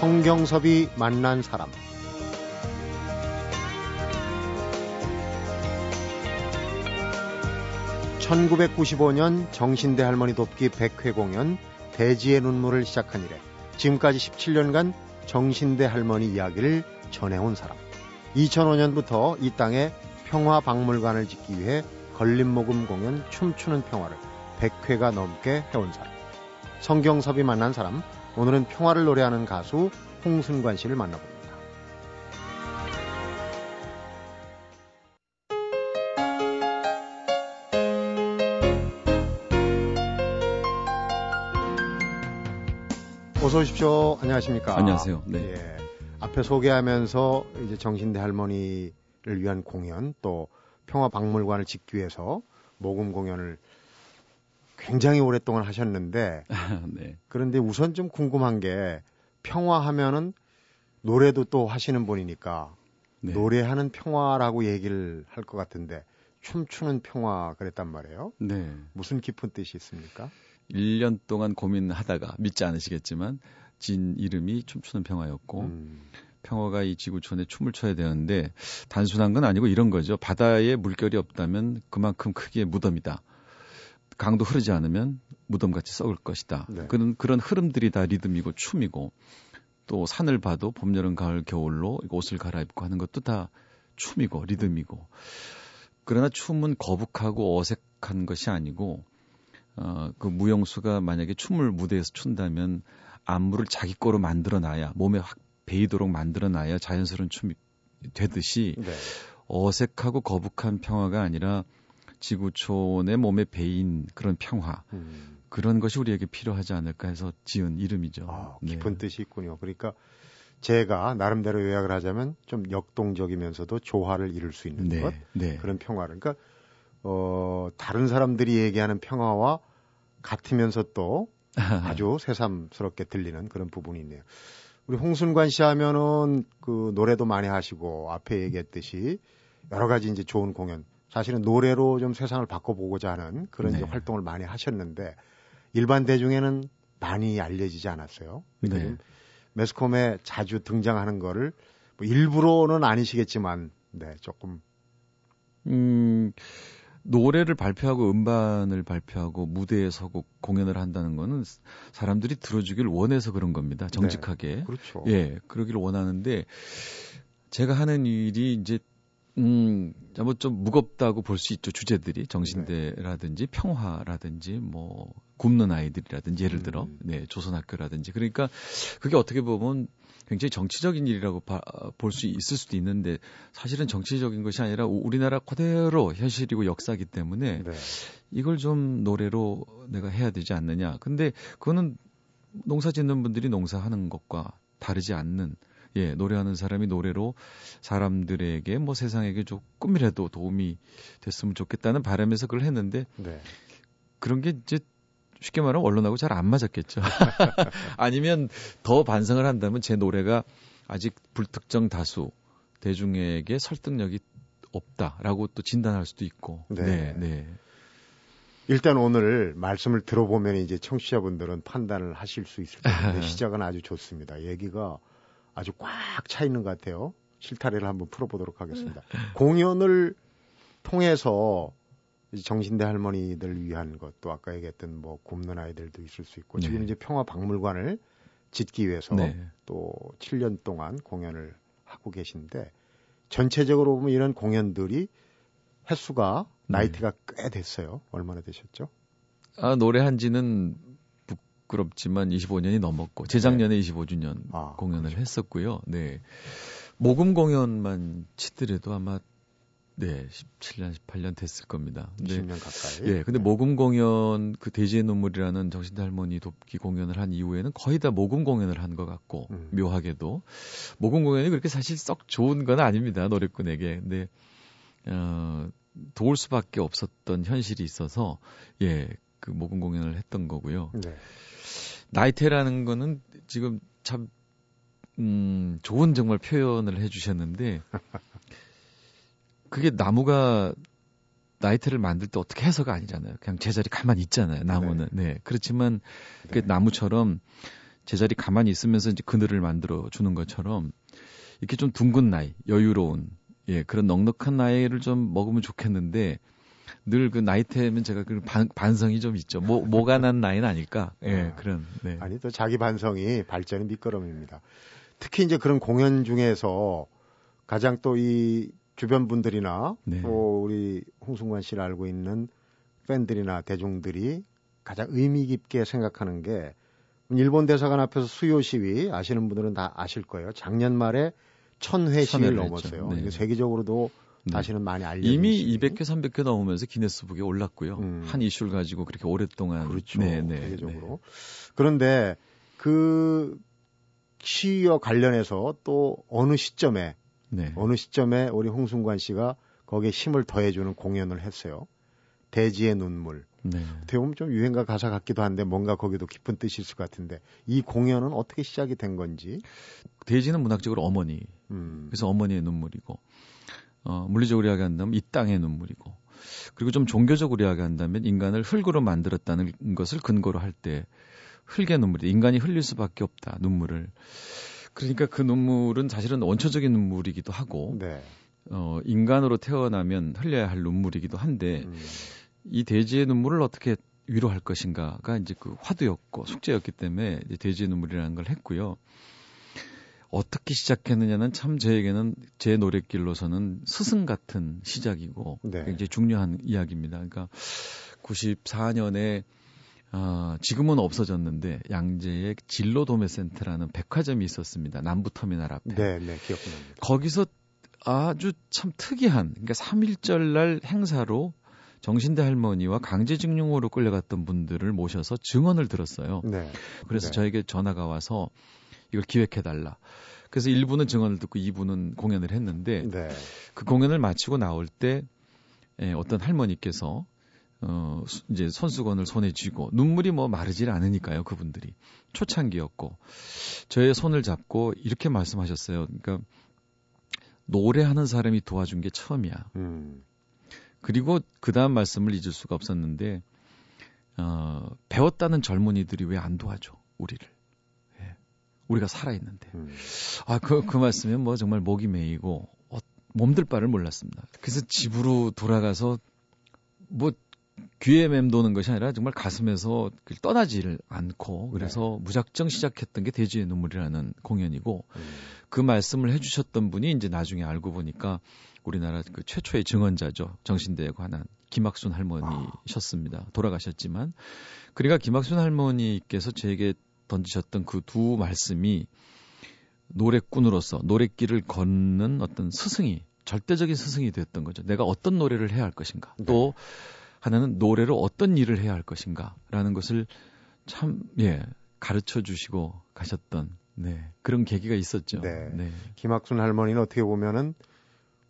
성경섭이 만난 사람. (1995년) 정신대 할머니 돕기 100회 공연 대지의 눈물을 시작한 이래 지금까지 17년간 정신대 할머니 이야기를 전해온 사람. 2005년부터 이 땅에 평화 박물관을 짓기 위해 걸림모금 공연 춤추는 평화를 100회가 넘게 해온 사람. 성경섭이 만난 사람 오늘은 평화를 노래하는 가수 홍순관 씨를 만나봅니다. 어서 오십시오. 안녕하십니까? 안녕하세요. 네. 예. 앞에 소개하면서 이제 정신대 할머니를 위한 공연 또 평화박물관을 짓기 위해서 모금 공연을 굉장히 오랫동안 하셨는데 네. 그런데 우선 좀 궁금한 게 평화하면은 노래도 또 하시는 분이니까 네. 노래하는 평화라고 얘기를 할 것 같은데 춤추는 평화 그랬단 말이에요. 네. 무슨 깊은 뜻이 있습니까? 1년 동안 고민하다가 믿지 않으시겠지만 진 이름이 춤추는 평화였고 음. 평화가 이 지구촌에 춤을 춰야 되는데 단순한 건 아니고 이런 거죠. 바다에 물결이 없다면 그만큼 크기의 무덤이다. 강도 흐르지 않으면 무덤같이 썩을 것이다. 네. 그런 그런 흐름들이 다 리듬이고 춤이고 또 산을 봐도 봄, 여름, 가을, 겨울로 옷을 갈아입고 하는 것도 다 춤이고 리듬이고 그러나 춤은 거북하고 어색한 것이 아니고 어, 그 무용수가 만약에 춤을 무대에서 춘다면 안무를 자기 거로 만들어 놔야 몸에 확 배이도록 만들어 놔야 자연스러운 춤이 되듯이 네. 어색하고 거북한 평화가 아니라 지구촌의 몸에 배인 그런 평화 음. 그런 것이 우리에게 필요하지 않을까 해서 지은 이름이죠. 아, 깊은 네. 뜻이 있군요. 그러니까 제가 나름대로 요약을 하자면 좀 역동적이면서도 조화를 이룰 수 있는 네. 것 네. 그런 평화를 그러니까 어, 다른 사람들이 얘기하는 평화와 같으면서 또 아주 새삼스럽게 들리는 그런 부분이 있네요. 우리 홍순관 씨 하면은 그 노래도 많이 하시고 앞에 얘기했듯이 여러 가지 이제 좋은 공연 사실은 노래로 좀 세상을 바꿔보고자 하는 그런 네. 활동을 많이 하셨는데 일반 대중에는 많이 알려지지 않았어요. 그러니까 네. 매스컴에 자주 등장하는 거를 뭐 일부러는 아니시겠지만 네 조금 음 노래를 발표하고 음반을 발표하고 무대에 서고 공연을 한다는 거는 사람들이 들어주길 원해서 그런 겁니다. 정직하게. 네, 그렇죠. 예, 그러기를 원하는데 제가 하는 일이 이제 음, 뭐좀 무겁다고 볼 수 있죠. 주제들이 정신대라든지 평화라든지 뭐 굶는 아이들이라든지 예를 들어 음. 네, 조선학교라든지 그러니까 그게 어떻게 보면 굉장히 정치적인 일이라고 볼 수 있을 수도 있는데 사실은 정치적인 것이 아니라 우리나라 그대로 현실이고 역사기 때문에 네. 이걸 좀 노래로 내가 해야 되지 않느냐. 근데 그거는 농사 짓는 분들이 농사하는 것과 다르지 않는 예, 노래하는 사람이 노래로 사람들에게 뭐 세상에게 조금이라도 도움이 됐으면 좋겠다는 바람에서 그걸 했는데 네. 그런 게 이제 쉽게 말하면 언론하고 잘 안 맞았겠죠. 아니면 더 반성을 한다면 제 노래가 아직 불특정 다수 대중에게 설득력이 없다라고 또 진단할 수도 있고. 네. 네, 네. 일단 오늘 말씀을 들어보면 이제 청취자분들은 판단을 하실 수 있을 텐데 시작은 아주 좋습니다. 얘기가 아주 꽉 차 있는 것 같아요. 실타래를 한번 풀어보도록 하겠습니다. 공연을 통해서 정신대 할머니들 위한 것도 아까 얘기했던 뭐 굶는 아이들도 있을 수 있고 네. 지금 이제 평화 박물관을 짓기 위해서 네. 또 7년 동안 공연을 하고 계신데 전체적으로 보면 이런 공연들이 횟수가 네. 나이트가 꽤 됐어요. 얼마나 되셨죠? 아, 노래한 지는 부끄럽지만 25년이 넘었고 재작년에 네. 25주년 아, 공연을 그렇죠. 했었고요. 네. 모금 공연만 치더라도 아마 네, 17년, 18년 됐을 겁니다. 네. 20년 가까이. 예, 근데 네. 모금 공연 그 대지의 눈물이라는 정신대 할머니 돕기 공연을 한 이후에는 거의 다 모금 공연을 한 것 같고 음. 묘하게도 모금 공연이 그렇게 사실 썩 좋은 건 아닙니다 노래꾼에게. 근데 어, 도울 수밖에 없었던 현실이 있어서 예, 그 모금 공연을 했던 거고요. 네. 나이테라는 거는 지금 참 음, 좋은 정말 표현을 해주셨는데 그게 나무가 나이트를 만들 때 어떻게 해서가 아니잖아요. 그냥 제자리 가만히 있잖아요. 나무는. 네. 네. 그렇지만 그 네. 나무처럼 제자리 가만히 있으면서 이제 그늘을 만들어 주는 것처럼 이렇게 좀 둥근 나이, 여유로운 예, 그런 넉넉한 나이를 좀 먹으면 좋겠는데 늘 그 나이 때면 제가 그 반, 반성이 좀 있죠. 뭐 뭐가 난 나이는 아닐까? 예, 아, 그런. 네. 아니 또 자기 반성이 발전의 밑거름입니다. 특히 이제 그런 공연 중에서 가장 또 이 주변 분들이나 네. 또 우리 홍승관 씨를 알고 있는 팬들이나 대중들이 가장 의미 깊게 생각하는 게 일본 대사관 앞에서 수요 시위 아시는 분들은 다 아실 거예요. 작년 말에 천 회 시위를 넘었어요. 네. 세계적으로도 네. 다시는 많이 알려 이미 200회, 300회 넘으면서 기네스북에 올랐고요. 음. 한 이슈를 가지고 그렇게 오랫동안 그렇죠. 네, 네, 세계적으로. 네. 그런데 그 시위와 관련해서 또 어느 시점에 네. 어느 시점에 우리 홍순관 씨가 거기에 힘을 더해주는 공연을 했어요. 대지의 눈물. 네. 어떻게 보면 좀 유행가 가사 같기도 한데 뭔가 거기도 깊은 뜻이 있을 것 같은데 이 공연은 어떻게 시작이 된 건지. 대지는 문학적으로 어머니. 음. 그래서 어머니의 눈물이고 어, 물리적으로 이야기한다면 이 땅의 눈물이고 그리고 좀 종교적으로 이야기한다면 인간을 흙으로 만들었다는 것을 근거로 할 때 흙의 눈물이 인간이 흘릴 수밖에 없다 눈물을 그러니까 그 눈물은 사실은 원초적인 눈물이기도 하고 네. 어, 인간으로 태어나면 흘려야 할 눈물이기도 한데 음. 이 돼지의 눈물을 어떻게 위로할 것인가가 이제 그 화두였고 숙제였기 때문에 이제 돼지의 눈물이라는 걸 했고요. 어떻게 시작했느냐는 참 저에게는 제 노랫길로서는 스승 같은 시작이고 네. 굉장히 중요한 이야기입니다. 그러니까 94년에 어, 지금은 없어졌는데 양재에 진로도매센터라는 백화점이 있었습니다. 남부터미널 앞에. 네, 네, 기억납니다. 거기서 아주 참 특이한 그러니까 3.1절 날 행사로 정신대 할머니와 강제징용으로 끌려갔던 분들을 모셔서 증언을 들었어요. 네. 그래서 네. 저에게 전화가 와서 이걸 기획해 달라. 그래서 1부는 증언을 듣고 2부는 공연을 했는데 네. 그 공연을 마치고 나올 때 예, 어떤 할머니께서 어 이제 손수건을 손에 쥐고 눈물이 뭐 마르질 않으니까요 그분들이 초창기였고 저의 손을 잡고 이렇게 말씀하셨어요. 그러니까 노래하는 사람이 도와준 게 처음이야. 음. 그리고 그 다음 말씀을 잊을 수가 없었는데 어 배웠다는 젊은이들이 왜 안 도와줘 우리를? 우리가 살아있는데. 음. 아, 그, 그 말씀은 뭐 정말 목이 메이고, 어, 몸들 바를 몰랐습니다. 그래서 집으로 돌아가서, 뭐, 귀에 맴도는 것이 아니라 정말 가슴에서 떠나지를 않고, 그래서 네. 무작정 시작했던 게 대지의 눈물이라는 공연이고, 음. 그 말씀을 해주셨던 분이 이제 나중에 알고 보니까 우리나라 그 최초의 증언자죠. 정신대에 관한 김학순 할머니셨습니다. 돌아가셨지만. 그러니까 김학순 할머니께서 제게 던지셨던 그 두 말씀이 노래꾼으로서 노래길을 걷는 어떤 스승이 절대적인 스승이 됐던 거죠. 내가 어떤 노래를 해야 할 것인가. 네. 또 하나는 노래로 어떤 일을 해야 할 것인가라는 것을 참 예, 가르쳐 주시고 가셨던 네, 그런 계기가 있었죠. 네. 네. 김학순 할머니는 어떻게 보면은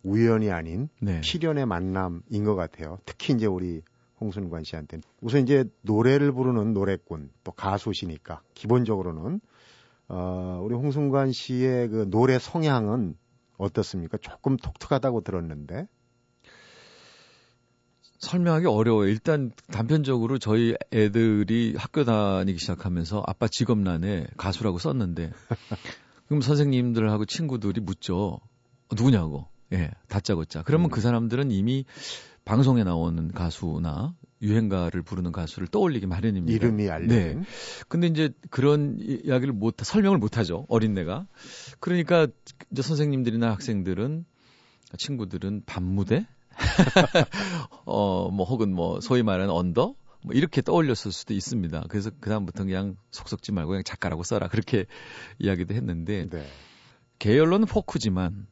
우연이 아닌 네. 필연의 만남인 것 같아요. 특히 이제 우리 홍순관 씨한테는 우선 이제 노래를 부르는 노래꾼 또 가수시니까 기본적으로는 어 우리 홍순관 씨의 그 노래 성향은 어떻습니까? 조금 독특하다고 들었는데 설명하기 어려워요. 일단 단편적으로 저희 애들이 학교 다니기 시작하면서 아빠 직업란에 가수라고 썼는데 그럼 선생님들하고 친구들이 묻죠. 어, 누구냐고. 예, 다짜고짜. 그러면 음. 그 사람들은 이미 방송에 나오는 가수나 유행가를 부르는 가수를 떠올리기 마련입니다. 이름이 알려진. 네. 근데 이제 그런 이야기를 못 설명을 못 하죠. 어린애가. 그러니까 이제 선생님들이나 학생들은 친구들은 밤무대 어, 뭐 혹은 뭐 소위 말하는 언더 뭐 이렇게 떠올렸을 수도 있습니다. 그래서 그다음부터 그냥 속 썩지 말고 그냥 작가라고 써라. 그렇게 이야기도 했는데 네. 계열로는 포크지만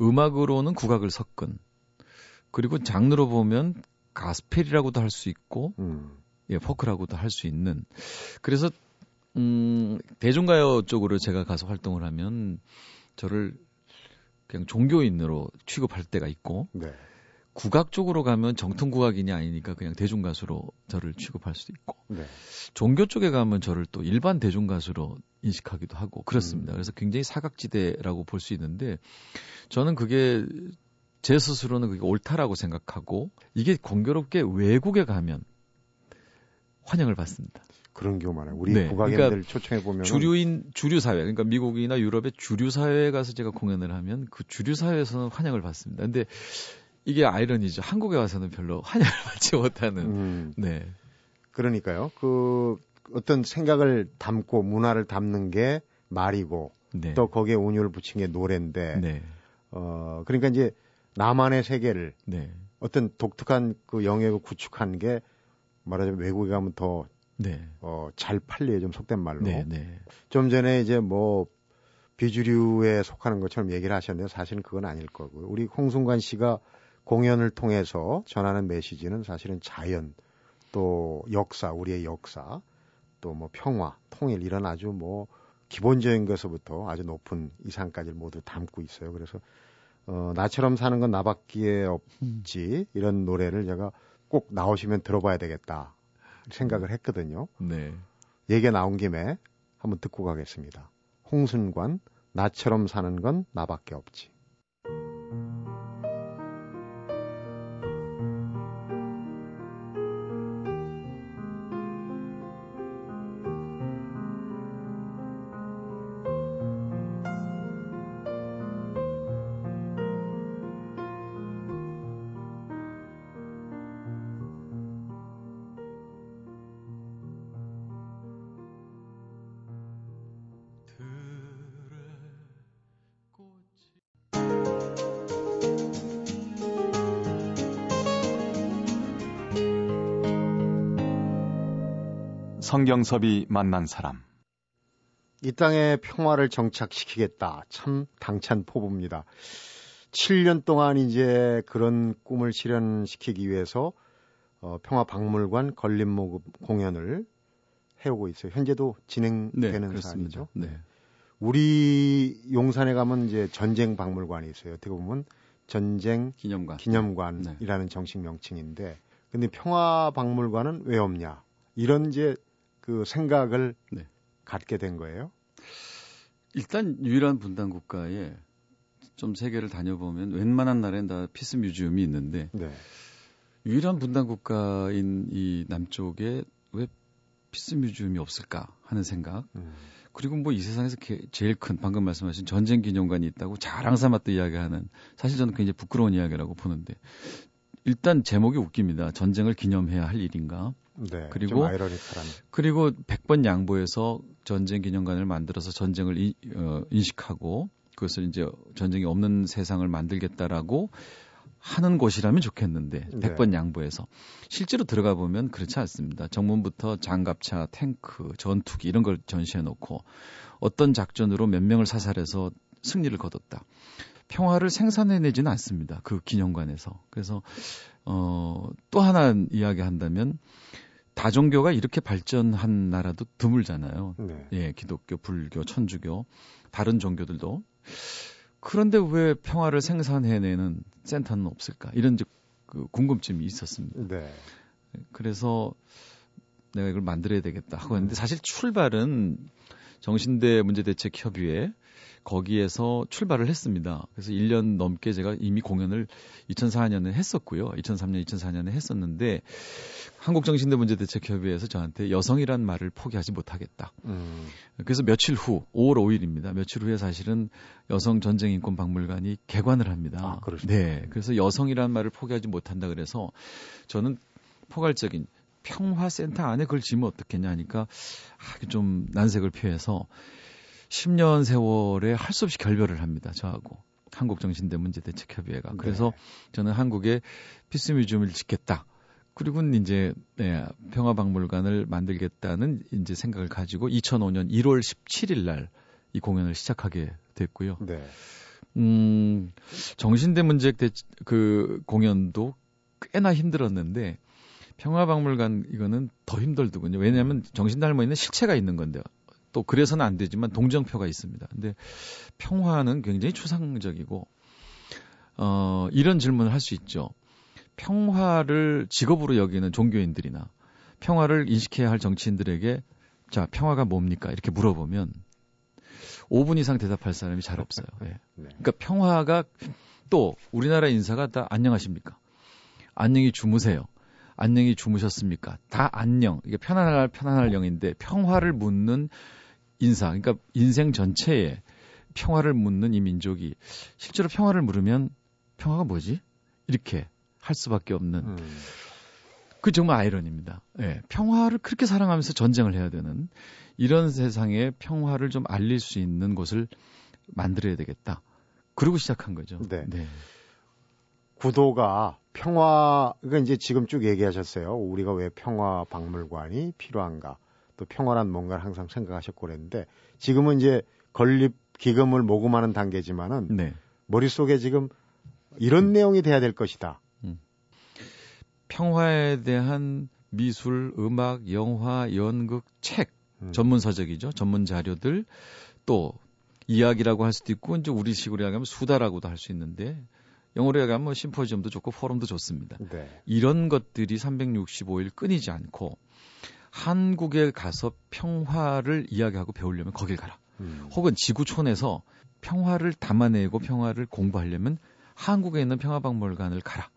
음악으로는 국악을 섞은 그리고 장르로 보면 가스펠이라고도 할 수 있고 음. 예, 포크라고도 할 수 있는 그래서 음, 대중가요 쪽으로 제가 가서 활동을 하면 저를 그냥 종교인으로 취급할 때가 있고 네. 국악 쪽으로 가면 정통 국악인이 아니니까 그냥 대중 가수로 저를 취급할 수도 있고 네. 종교 쪽에 가면 저를 또 일반 대중 가수로 인식하기도 하고 그렇습니다. 음. 그래서 굉장히 사각지대라고 볼 수 있는데 저는 그게 제 스스로는 그게 옳다라고 생각하고 이게 공교롭게 외국에 가면 환영을 받습니다. 그런 경우 많아요. 우리 네. 국악인들 그러니까 초청해 보면 주류인 주류 사회 그러니까 미국이나 유럽의 주류 사회에 가서 제가 공연을 하면 그 주류 사회에서는 환영을 받습니다. 근데 이게 아이러니죠. 한국에 와서는 별로 환영을 받지 못하는. 음. 네. 그러니까요. 그 어떤 생각을 담고 문화를 담는 게 말이고 네. 또 거기에 운율을 붙인 게 노래인데 네. 어 그러니까 이제 나만의 세계를 네. 어떤 독특한 그 영역을 구축한 게 말하자면 외국에 가면 더 네. 어, 잘 팔려요, 좀 속된 말로. 네, 네. 좀 전에 이제 뭐 비주류에 속하는 것처럼 얘기를 하셨는데 사실은 그건 아닐 거고요. 우리 홍순관 씨가 공연을 통해서 전하는 메시지는 사실은 자연, 또 역사, 우리의 역사, 또 뭐 평화, 통일 이런 아주 뭐 기본적인 것부터 아주 높은 이상까지 모두 담고 있어요. 그래서 어, 나처럼 사는 건 나밖에 없지 이런 노래를 제가 꼭 나오시면 들어봐야 되겠다 생각을 했거든요. 네. 얘기 나온 김에 한번 듣고 가겠습니다. 홍순관 나처럼 사는 건 나밖에 없지. 성경섭이 만난 사람. 이 땅에 평화를 정착시키겠다. 참 당찬 포부입니다. 7년 동안 이제 그런 꿈을 실현시키기 위해서 어, 평화박물관 건립모금 공연을 해오고 있어요. 현재도 진행되는 네, 사안이죠. 네. 우리 용산에 가면 이제 전쟁 박물관이 있어요. 어떻게 보면 전쟁 기념관. 기념관이라는 네. 정식 명칭인데 근데 평화박물관은 왜 없냐? 이런 이제 그 생각을 네. 갖게 된 거예요? 일단 유일한 분단 국가에 좀 세계를 다녀보면 웬만한 나라엔 다 peace museum이 있는데 네. 유일한 분단 국가인 이 남쪽에 왜 peace museum이 없을까 하는 생각. 음. 그리고 뭐 이 세상에서 게, 제일 큰 방금 말씀하신 전쟁 기념관이 있다고 자랑 삼았던 이야기하는 사실 저는 굉장히 부끄러운 이야기라고 보는데 일단 제목이 웃깁니다. 전쟁을 기념해야 할 일인가? 네, 그리고. 그리고 100번 양보해서 전쟁 기념관을 만들어서 전쟁을 이, 어, 인식하고 그것을 이제 전쟁이 없는 세상을 만들겠다라고 하는 곳이라면 좋겠는데 네. 100번 양보해서 실제로 들어가 보면 그렇지 않습니다. 정문부터 장갑차, 탱크, 전투기 이런 걸 전시해 놓고 어떤 작전으로 몇 명을 사살해서 승리를 거뒀다. 평화를 생산해내지는 않습니다. 그 기념관에서. 그래서 어, 또 하나 이야기한다면 다종교가 이렇게 발전한 나라도 드물잖아요. 네. 예, 기독교, 불교, 천주교, 다른 종교들도. 그런데 왜 평화를 생산해내는 센터는 없을까? 이런 그 궁금증이 있었습니다. 네. 그래서 내가 이걸 만들어야 되겠다 하고 했는데 사실 출발은 정신대 문제대책협의회 거기에서 출발을 했습니다. 그래서 1년 넘게 제가 이미 공연을 2004년에 했었고요. 2003년, 2004년에 했었는데 한국정신대 문제대책협의회에서 저한테 여성이란 말을 포기하지 못하겠다. 음. 그래서 며칠 후, 5월 5일입니다. 며칠 후에 사실은 여성 전쟁 인권 박물관이 개관을 합니다. 아, 네. 그래서 여성이란 말을 포기하지 못한다 그래서 저는 포괄적인 평화센터 안에 그걸 지면 어떻겠냐 하니까 아, 좀 난색을 표해서 10년 세월에 할 수 없이 결별을 합니다. 저하고. 한국정신대 문제대책협의회가. 그래서 네. 저는 한국에 peace museum을 짓겠다. 그리고는 이제 네, 평화박물관을 만들겠다는 이제 생각을 가지고 2005년 1월 17일 날 이 공연을 시작하게 됐고요. 네. 음, 정신대 문제 그 공연도 꽤나 힘들었는데 평화박물관 이거는 더 힘들더군요. 왜냐하면 정신대 할머니는 실체가 있는 건데 또 그래서는 안 되지만 동정표가 있습니다. 근데 평화는 굉장히 추상적이고 어 이런 질문을 할 수 있죠. 평화를 직업으로 여기는 종교인들이나 평화를 인식해야 할 정치인들에게 자, 평화가 뭡니까? 이렇게 물어보면 5분 이상 대답할 사람이 잘 없어요. 네. 네. 그러니까 평화가 또 우리나라 인사가 다 안녕하십니까? 안녕히 주무세요. 안녕히 주무셨습니까? 다 안녕. 이게 편안할 편안할 영인데 평화를 묻는 인사. 그러니까 인생 전체에 평화를 묻는 이 민족이 실제로 평화를 물으면 평화가 뭐지? 이렇게 할 수밖에 없는 음. 그 정말 아이러니입니다. 예, 평화를 그렇게 사랑하면서 전쟁을 해야 되는 이런 세상에 평화를 좀 알릴 수 있는 곳을 만들어야 되겠다. 그러고 시작한 거죠. 네. 네. 구도가 평화, 그러니까 이제 지금 쭉 얘기하셨어요. 우리가 왜 평화 박물관이 필요한가. 또 평화란 뭔가를 항상 생각하셨고 그랬는데 지금은 이제 건립 기금을 모금하는 단계지만은 네. 머릿속에 지금 이런 내용이 돼야 될 것이다. 음. 평화에 대한 미술, 음악, 영화, 연극, 책, 음. 전문 서적이죠. 전문 자료들 또 이야기라고 할 수도 있고 이제 우리식으로 이야기하면 수다라고도 할 수 있는데 영어로 얘기하면 뭐 심포지엄도 좋고 포럼도 좋습니다. 네. 이런 것들이 365일 끊이지 않고 한국에 가서 평화를 이야기하고 배우려면 거길 가라. 음. 혹은 지구촌에서 평화를 담아내고 평화를 공부하려면 한국에 있는 평화박물관을 가라.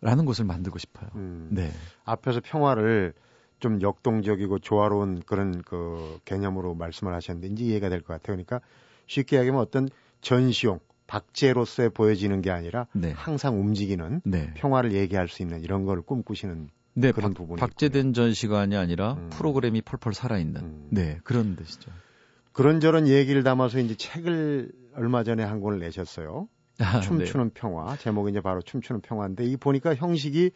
라는 곳을 만들고 싶어요. 음. 네. 앞에서 평화를 좀 역동적이고 조화로운 그런 그 개념으로 말씀을 하셨는데 이제 이해가 될 것 같아요. 그러니까 쉽게 얘기하면 어떤 전시용, 박제로서 보여지는 게 아니라 네. 항상 움직이는 네. 평화를 얘기할 수 있는 이런 걸 꿈꾸시는 네, 그런 부분이 박제된 있군요. 전시관이 아니라 음. 프로그램이 펄펄 살아있는 음. 네 그런 뜻이죠. 그런저런 얘기를 담아서 이제 책을 얼마 전에 한 권을 내셨어요. 아, 춤추는 네. 평화 제목이 이제 바로 춤추는 평화인데 이 보니까 형식이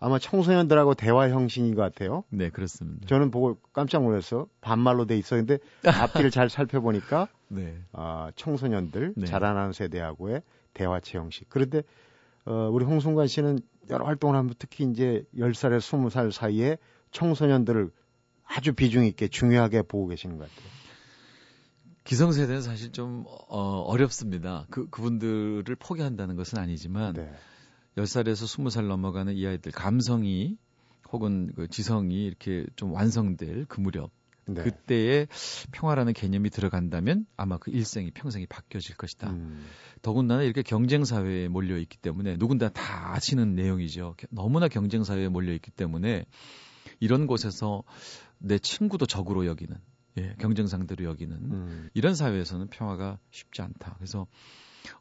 아마 청소년들하고 대화 형식인 것 같아요. 네, 그렇습니다. 저는 보고 깜짝 놀랐어. 반말로 돼 있었는데 앞뒤를 잘 살펴보니까 네. 어, 청소년들 네. 자라나는 세대하고의 대화체 형식. 그런데 어, 우리 홍순관 씨는 여러 활동을 하면 특히 이제 10살에서 20살 사이에 청소년들을 아주 비중 있게 중요하게 보고 계시는 것 같아요. 기성세대는 사실 좀 어, 어렵습니다. 그 그분들을 포기한다는 것은 아니지만 네. 10살에서 20살 넘어가는 이 아이들 감성이 혹은 그 지성이 이렇게 좀 완성될 그 무렵 네. 그때에 평화라는 개념이 들어간다면 아마 그 일생이 평생이 바뀌어질 것이다. 음. 더군다나 이렇게 경쟁 사회에 몰려 있기 때문에 누군가 다 아시는 내용이죠. 너무나 경쟁 사회에 몰려 있기 때문에 이런 곳에서 내 친구도 적으로 여기는 예, 경쟁 상대로 여기는 음. 이런 사회에서는 평화가 쉽지 않다. 그래서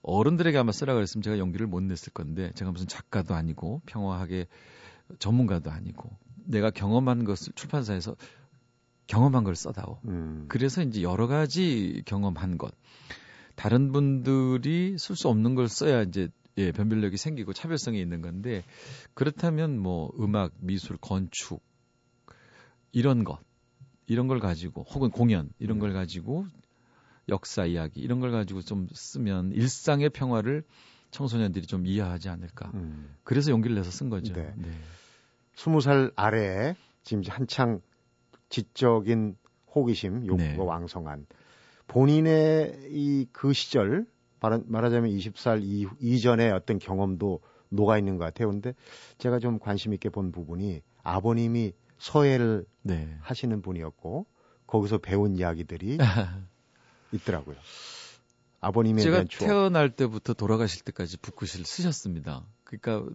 어른들에게 아마 쓰라 그랬으면 제가 용기를 못 냈을 건데 제가 무슨 작가도 아니고 평화학의 전문가도 아니고 내가 경험한 것을 출판사에서 경험한 걸 써다오. 음. 그래서 이제 여러 가지 경험한 것. 다른 분들이 쓸 수 없는 걸 써야 이제 예, 변별력이 생기고 차별성이 있는 건데 그렇다면 뭐 음악, 미술, 건축 이런 것 이런 걸 가지고 혹은 공연 이런 걸 가지고 역사 이야기 이런 걸 가지고 좀 쓰면 일상의 평화를 청소년들이 좀 이해하지 않을까. 음. 그래서 용기를 내서 쓴 거죠. 네. 네. 20살 아래에 지금 한창 지적인 호기심, 욕구가 네. 왕성한 본인의 이 그 시절 말하자면 20살 이, 이전의 어떤 경험도 녹아 있는 것 같아요. 근데 제가 좀 관심 있게 본 부분이 아버님이 서예를 네. 하시는 분이었고 거기서 배운 이야기들이 있더라고요. 아버님에 제가 대한 추억. 태어날 때부터 돌아가실 때까지 붓글씨를 쓰셨습니다. 그러니까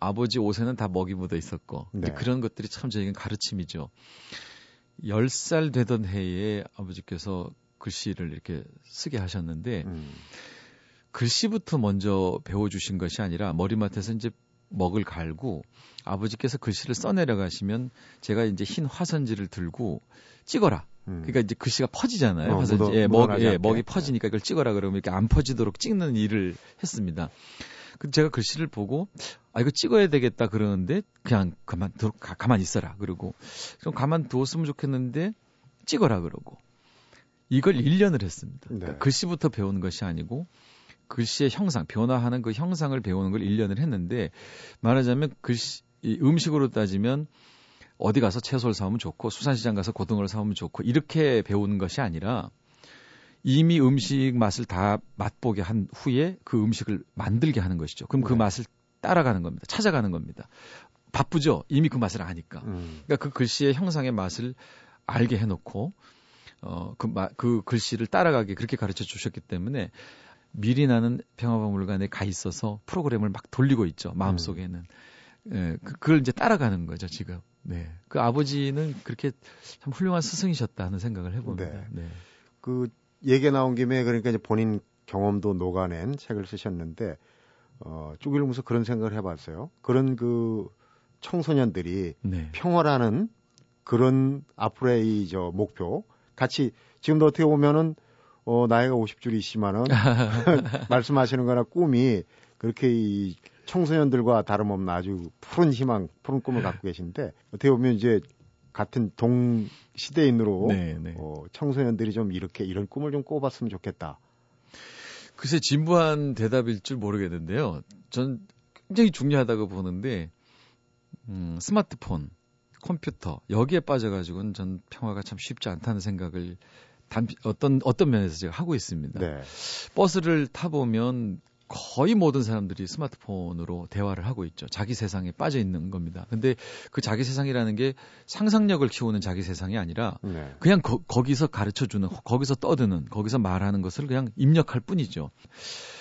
아버지 옷에는 다 먹이 묻어 있었고 네. 그런 것들이 참 저에겐 가르침이죠. 10살 되던 해에 아버지께서 글씨를 이렇게 쓰게 하셨는데 음. 글씨부터 먼저 배워주신 것이 아니라 머리맡에서 이제 먹을 갈고 아버지께서 글씨를 써내려 가시면 제가 이제 흰 화선지를 들고 찍어라. 음. 그러니까 이제 글씨가 퍼지잖아요. 어, 화선지. 묻어, 예, 먹, 예, 먹이 퍼지니까 이걸 찍어라 그러면 이렇게 안 퍼지도록 찍는 일을 했습니다. 그 제가 글씨를 보고 아 이거 찍어야 되겠다 그러는데 그냥 가만 두, 가, 가만 있어라 그러고 좀 가만 두었으면 좋겠는데 찍어라 그러고 이걸 1년을 했습니다. 그러니까 네. 글씨부터 배우는 것이 아니고 글씨의 형상, 변화하는 그 형상을 배우는 걸 1년을 했는데 말하자면 글씨 이 음식으로 따지면 어디 가서 채소를 사오면 좋고 수산시장 가서 고등어를 사오면 좋고 이렇게 배우는 것이 아니라 이미 음식 맛을 다 맛보게 한 후에 그 음식을 만들게 하는 것이죠. 그럼 그 네. 맛을 따라가는 겁니다. 찾아가는 겁니다. 바쁘죠. 이미 그 맛을 아니까. 음. 그러니까 그 글씨의 형상의 맛을 알게 해놓고 어그 그 글씨를 따라가게 그렇게 가르쳐 주셨기 때문에 미리 나는 평화박물관에 가 있어서 프로그램을 막 돌리고 있죠. 마음속에는. 음. 예, 그, 그걸 이제 따라가는 거죠, 지금. 네. 그 아버지는 그렇게 참 훌륭한 스승이셨다 하는 생각을 해봅니다. 네. 네. 그 얘기 나온 김에 그러니까 이제 본인 경험도 녹아낸 책을 쓰셨는데 어, 쭉 읽으면서 그런 생각을 해봤어요. 그런 그 청소년들이 네. 평화라는 그런 앞으로의 저 목표 같이 지금도 어떻게 보면은 어, 나이가 50줄이시면은 말씀하시는 거나 꿈이 그렇게 이 청소년들과 다름없는 아주 푸른 희망, 푸른 꿈을 갖고 계신데 어떻게 보면 이제 같은 동 시대인으로 네, 네. 어, 청소년들이 좀 이렇게 이런 꿈을 좀 꿔봤으면 좋겠다. 글쎄 진부한 대답일 줄 모르겠는데요. 전 굉장히 중요하다고 보는데 음, 스마트폰, 컴퓨터 여기에 빠져가지고는 전 평화가 참 쉽지 않다는 생각을 단, 어떤 어떤 면에서 제가 하고 있습니다. 네. 버스를 타 보면 거의 모든 사람들이 스마트폰으로 대화를 하고 있죠. 자기 세상에 빠져 있는 겁니다. 근데 그 자기 세상이라는 게 상상력을 키우는 자기 세상이 아니라 네. 그냥 거, 기서 가르쳐 주는, 거기서 떠드는, 거기서 말하는 것을 그냥 입력할 뿐이죠.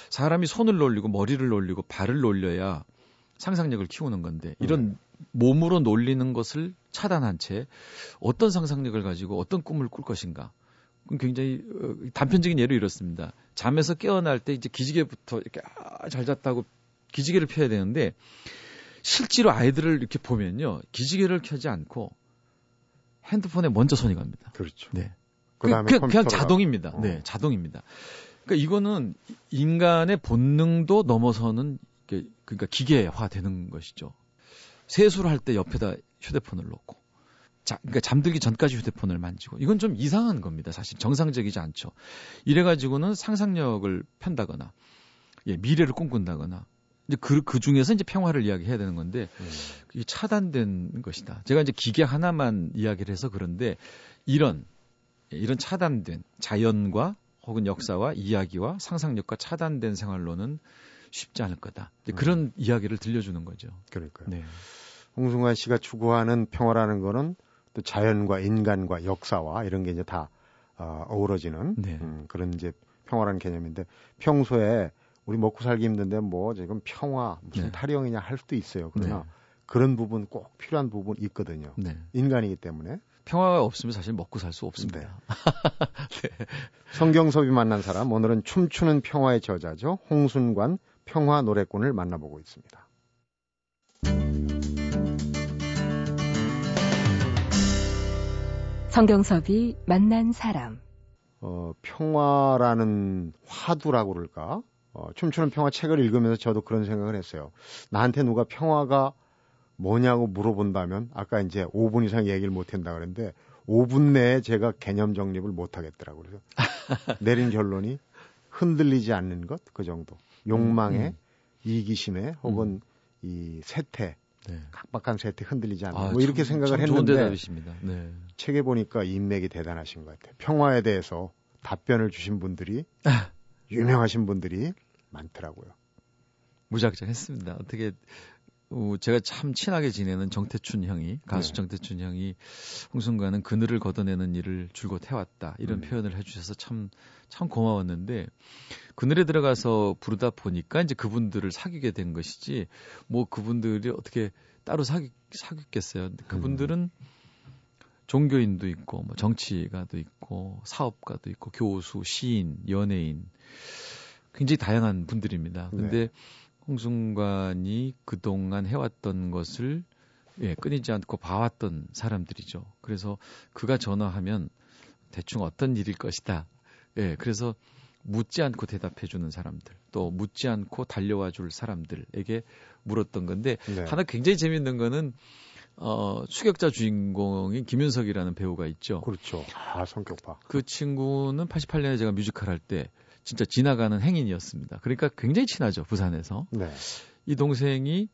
사람이 손을 놀리고 머리를 놀리고 발을 놀려야 상상력을 키우는 건데 이런 네. 몸으로 놀리는 것을 차단한 채 어떤 상상력을 가지고 어떤 꿈을 꿀 것인가 굉장히 어, 단편적인 예로 이렇습니다. 잠에서 깨어날 때 이제 기지개부터 이렇게 아, 잘 잤다고 기지개를 펴야 되는데 실제로 아이들을 이렇게 보면요 기지개를 켜지 않고 핸드폰에 먼저 손이 갑니다. 그렇죠. 네. 그, 그냥 자동입니다. 어. 네, 자동입니다. 그러니까 이거는 인간의 본능도 넘어서는 그러니까 기계화 되는 것이죠. 세수를 할 때 옆에다 휴대폰을 놓고 자, 그러니까 잠들기 전까지 휴대폰을 만지고 이건 좀 이상한 겁니다. 사실 정상적이지 않죠. 이래가지고는 상상력을 편다거나 예, 미래를 꿈꾼다거나 이제 그, 그 중에서 이제 평화를 이야기해야 되는 건데 음. 이게 차단된 것이다. 제가 이제 기계 하나만 이야기를 해서 그런데 이런 예, 이런 차단된 자연과 혹은 역사와 이야기와 상상력과 차단된 생활로는 쉽지 않을 거다. 음. 그런 이야기를 들려주는 거죠. 그러니까요. 네. 홍승환 씨가 추구하는 평화라는 거는 또 자연과 인간과 역사와 이런 게 이제 다 어, 어우러지는 네. 음, 그런 이제 평화라는 개념인데 평소에 우리 먹고 살기 힘든데 뭐 지금 평화 무슨 네. 타령이냐 할 수도 있어요. 그러나 네. 그런 부분 꼭 필요한 부분 있거든요. 네. 인간이기 때문에 평화가 없으면 사실 먹고 살 수 없습니다. 네. 네. 성경섭이 만난 사람 오늘은 춤추는 평화의 저자죠. 홍순관 평화 노래꾼을 만나보고 있습니다. 성경섭이 만난 사람. 어, 평화라는 화두라고 그럴까? 어, 춤추는 평화 책을 읽으면서 저도 그런 생각을 했어요. 나한테 누가 평화가 뭐냐고 물어본다면 아까 이제 5분 이상 얘기를 못 한다 그랬는데 5분 내에 제가 개념 정립을 못 하겠더라고요. 그래서 내린 결론이 흔들리지 않는 것 그 정도. 욕망에 음, 음. 이기심에 혹은 음. 이 세태 네. 각박한 세태 흔들리지 않는 아, 뭐 이렇게 참, 생각을 참 했는데 네. 책에 보니까 인맥이 대단하신 것 같아요. 평화에 대해서 답변을 주신 분들이 유명하신 분들이 많더라고요. 무작정 했습니다. 어떻게 어, 제가 참 친하게 지내는 정태춘 형이 가수 네. 정태춘 형이 홍순과는 그늘을 걷어내는 일을 줄곧 해왔다 이런 음. 표현을 해주셔서 참참 참 고마웠는데 그늘에 들어가서 부르다 보니까 이제 그분들을 사귀게 된 것이지 뭐 그분들이 어떻게 따로 사귀 사귀겠어요. 그분들은 음. 종교인도 있고 뭐 정치가도 있고 사업가도 있고 교수, 시인, 연예인 굉장히 다양한 분들입니다. 근데 네. 홍순관이 그동안 해왔던 것을 예, 끊이지 않고 봐왔던 사람들이죠. 그래서 그가 전화하면 대충 어떤 일일 것이다. 예, 그래서 묻지 않고 대답해 주는 사람들, 또 묻지 않고 달려와 줄 사람들에게 물었던 건데 네. 하나 굉장히 재밌는 거는 어, 추격자 주인공인 김윤석이라는 배우가 있죠. 그렇죠. 아, 성격파. 그 친구는 88년에 제가 뮤지컬 할 때 진짜 지나가는 행인이었습니다. 그러니까 굉장히 친하죠 부산에서. 네. 이 동생이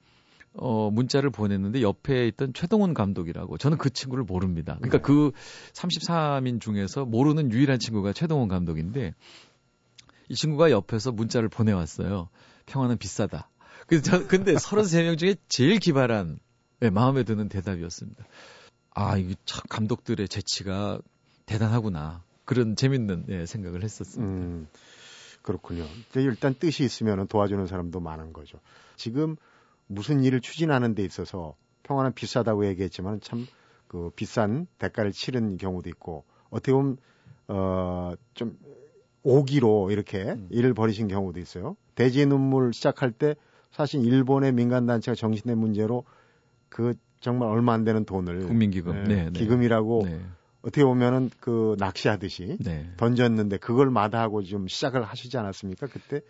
어, 문자를 보냈는데 옆에 있던 최동훈 감독이라고 저는 그 친구를 모릅니다. 그러니까 네. 그 33인 중에서 모르는 유일한 친구가 최동훈 감독인데 이 친구가 옆에서 문자를 보내왔어요. 평화는 비싸다. 저, 근데 33명 중에 제일 기발한 네, 마음에 드는 대답이었습니다. 아, 이게 참 감독들의 재치가 대단하구나. 그런 재밌는 예, 생각을 했었습니다. 음. 그렇군요. 일단 뜻이 있으면 도와주는 사람도 많은 거죠. 지금 무슨 일을 추진하는 데 있어서 평화는 비싸다고 얘기했지만 참 그 비싼 대가를 치른 경우도 있고 어떻게 보면 어좀 오기로 이렇게 음. 일을 벌이신 경우도 있어요. 대지의 눈물 시작할 때 사실 일본의 민간 단체가 정신의 문제로 그 정말 얼마 안 되는 돈을 국민기금 네, 네, 기금이라고 네. 어떻게 보면은 그 낚시하듯이 네. 던졌는데 그걸 마다하고 좀 시작을 하시지 않았습니까? 그때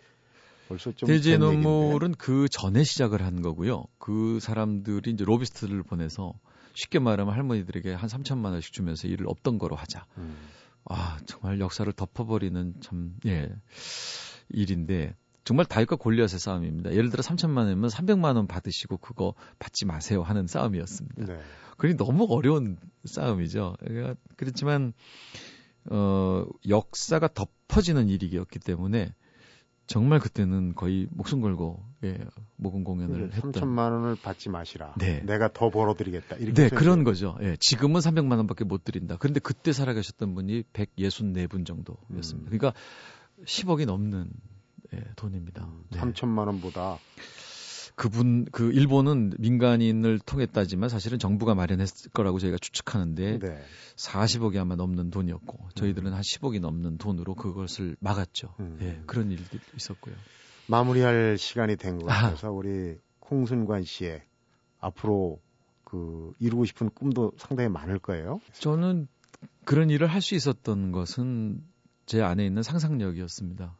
벌써 좀 대지의 눈물은 그 전에 시작을 한 거고요. 그 사람들이 이제 로비스트를 보내서 쉽게 말하면 할머니들에게 한 3천만 원씩 주면서 일을 없던 거로 하자. 음. 아 정말 역사를 덮어버리는 참 예 일인데 정말 다윗과 골리앗의 싸움입니다. 예를 들어 3천만 원이면 300만 원 받으시고 그거 받지 마세요 하는 싸움이었습니다. 네. 그러니 너무 어려운 싸움이죠. 그러니까 그렇지만 어 역사가 덮어지는 일이었기 때문에 정말 그때는 거의 목숨 걸고 예, 모금 공연을 했던 3천만 원을 받지 마시라. 네. 내가 더 벌어드리겠다. 이렇게 네, 그런 거죠. 예, 지금은 300만 원밖에 못 드린다. 그런데 그때 살아계셨던 분이 164분 정도였습니다. 음. 그러니까 10억이 넘는 예, 돈입니다. 음, 네. 3천만 원보다 그분 그 일본은 민간인을 통했다지만 사실은 정부가 마련했을 거라고 저희가 추측하는데 네. 40억이 아마 넘는 돈이었고 저희들은 음. 한 10억이 넘는 돈으로 그것을 막았죠. 음. 예, 그런 일들이 있었고요. 마무리할 시간이 된 것 같아서 아. 우리 콩순관 씨의 앞으로 그 이루고 싶은 꿈도 상당히 많을 거예요. 저는 그런 일을 할 수 있었던 것은 제 안에 있는 상상력이었습니다.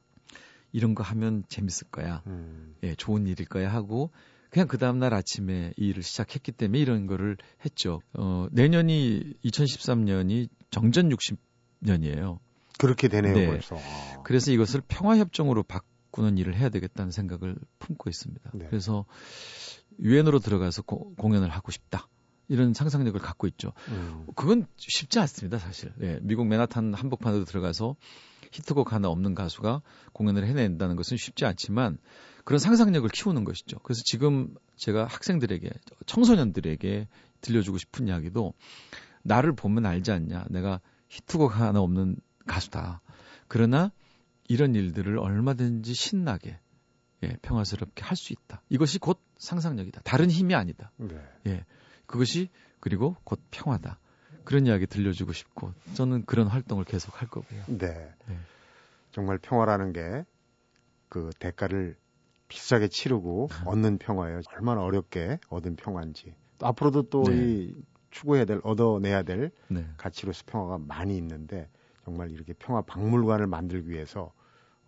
이런 거 하면 재밌을 거야. 음. 예, 좋은 일일 거야 하고 그냥 그 다음날 아침에 이 일을 시작했기 때문에 이런 거를 했죠. 어, 내년이 2013년이 정전 60년이에요. 그렇게 되네요, 네. 벌써. 아. 그래서 이것을 평화협정으로 바꾸는 일을 해야 되겠다는 생각을 품고 있습니다. 네. 그래서 유엔으로 들어가서 고, 공연을 하고 싶다. 이런 상상력을 갖고 있죠. 음. 그건 쉽지 않습니다, 사실. 네, 미국 맨하탄 한복판으로 들어가서 히트곡 하나 없는 가수가 공연을 해낸다는 것은 쉽지 않지만 그런 상상력을 키우는 것이죠. 그래서 지금 제가 학생들에게 청소년들에게 들려주고 싶은 이야기도 나를 보면 알지 않냐. 내가 히트곡 하나 없는 가수다. 그러나 이런 일들을 얼마든지 신나게 예, 평화스럽게 할 수 있다. 이것이 곧 상상력이다. 다른 힘이 아니다. 네. 예. 그것이 그리고 곧 평화다. 그런 이야기 들려주고 싶고 저는 그런 활동을 계속 할 거고요. 네. 네. 정말 평화라는 게 그 대가를 비싸게 치르고 얻는 평화예요. 얼마나 어렵게 얻은 평화인지. 앞으로도 또이 네. 추구해야 될, 얻어내야 될 네. 가치로서 평화가 많이 있는데 정말 이렇게 평화 박물관을 만들기 위해서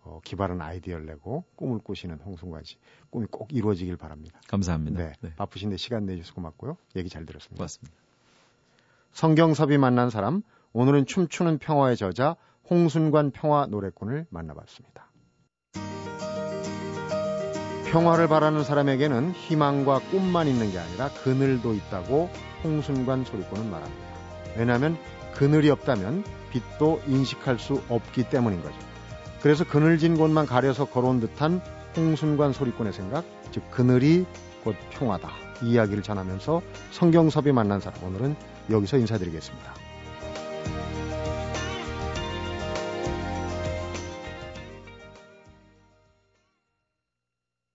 어, 기발한 아이디어를 내고 꿈을 꾸시는 홍순관 씨 꿈이 꼭 이루어지길 바랍니다. 감사합니다. 네, 네. 바쁘신데 시간 내주셔서 고맙고요. 얘기 잘 들었습니다. 고맙습니다. 성경섭이 만난 사람, 오늘은 춤추는 평화의 저자 홍순관 평화 노래꾼을 만나봤습니다. 평화를 바라는 사람에게는 희망과 꿈만 있는 게 아니라 그늘도 있다고 홍순관 소리꾼은 말합니다. 왜냐하면 그늘이 없다면 빛도 인식할 수 없기 때문인 거죠. 그래서 그늘진 곳만 가려서 걸어온 듯한 홍순관 소리꾼의 생각, 즉 그늘이 곧 평화다. 이 이야기를 전하면서 성경섭이 만난 사람 오늘은 여기서 인사드리겠습니다.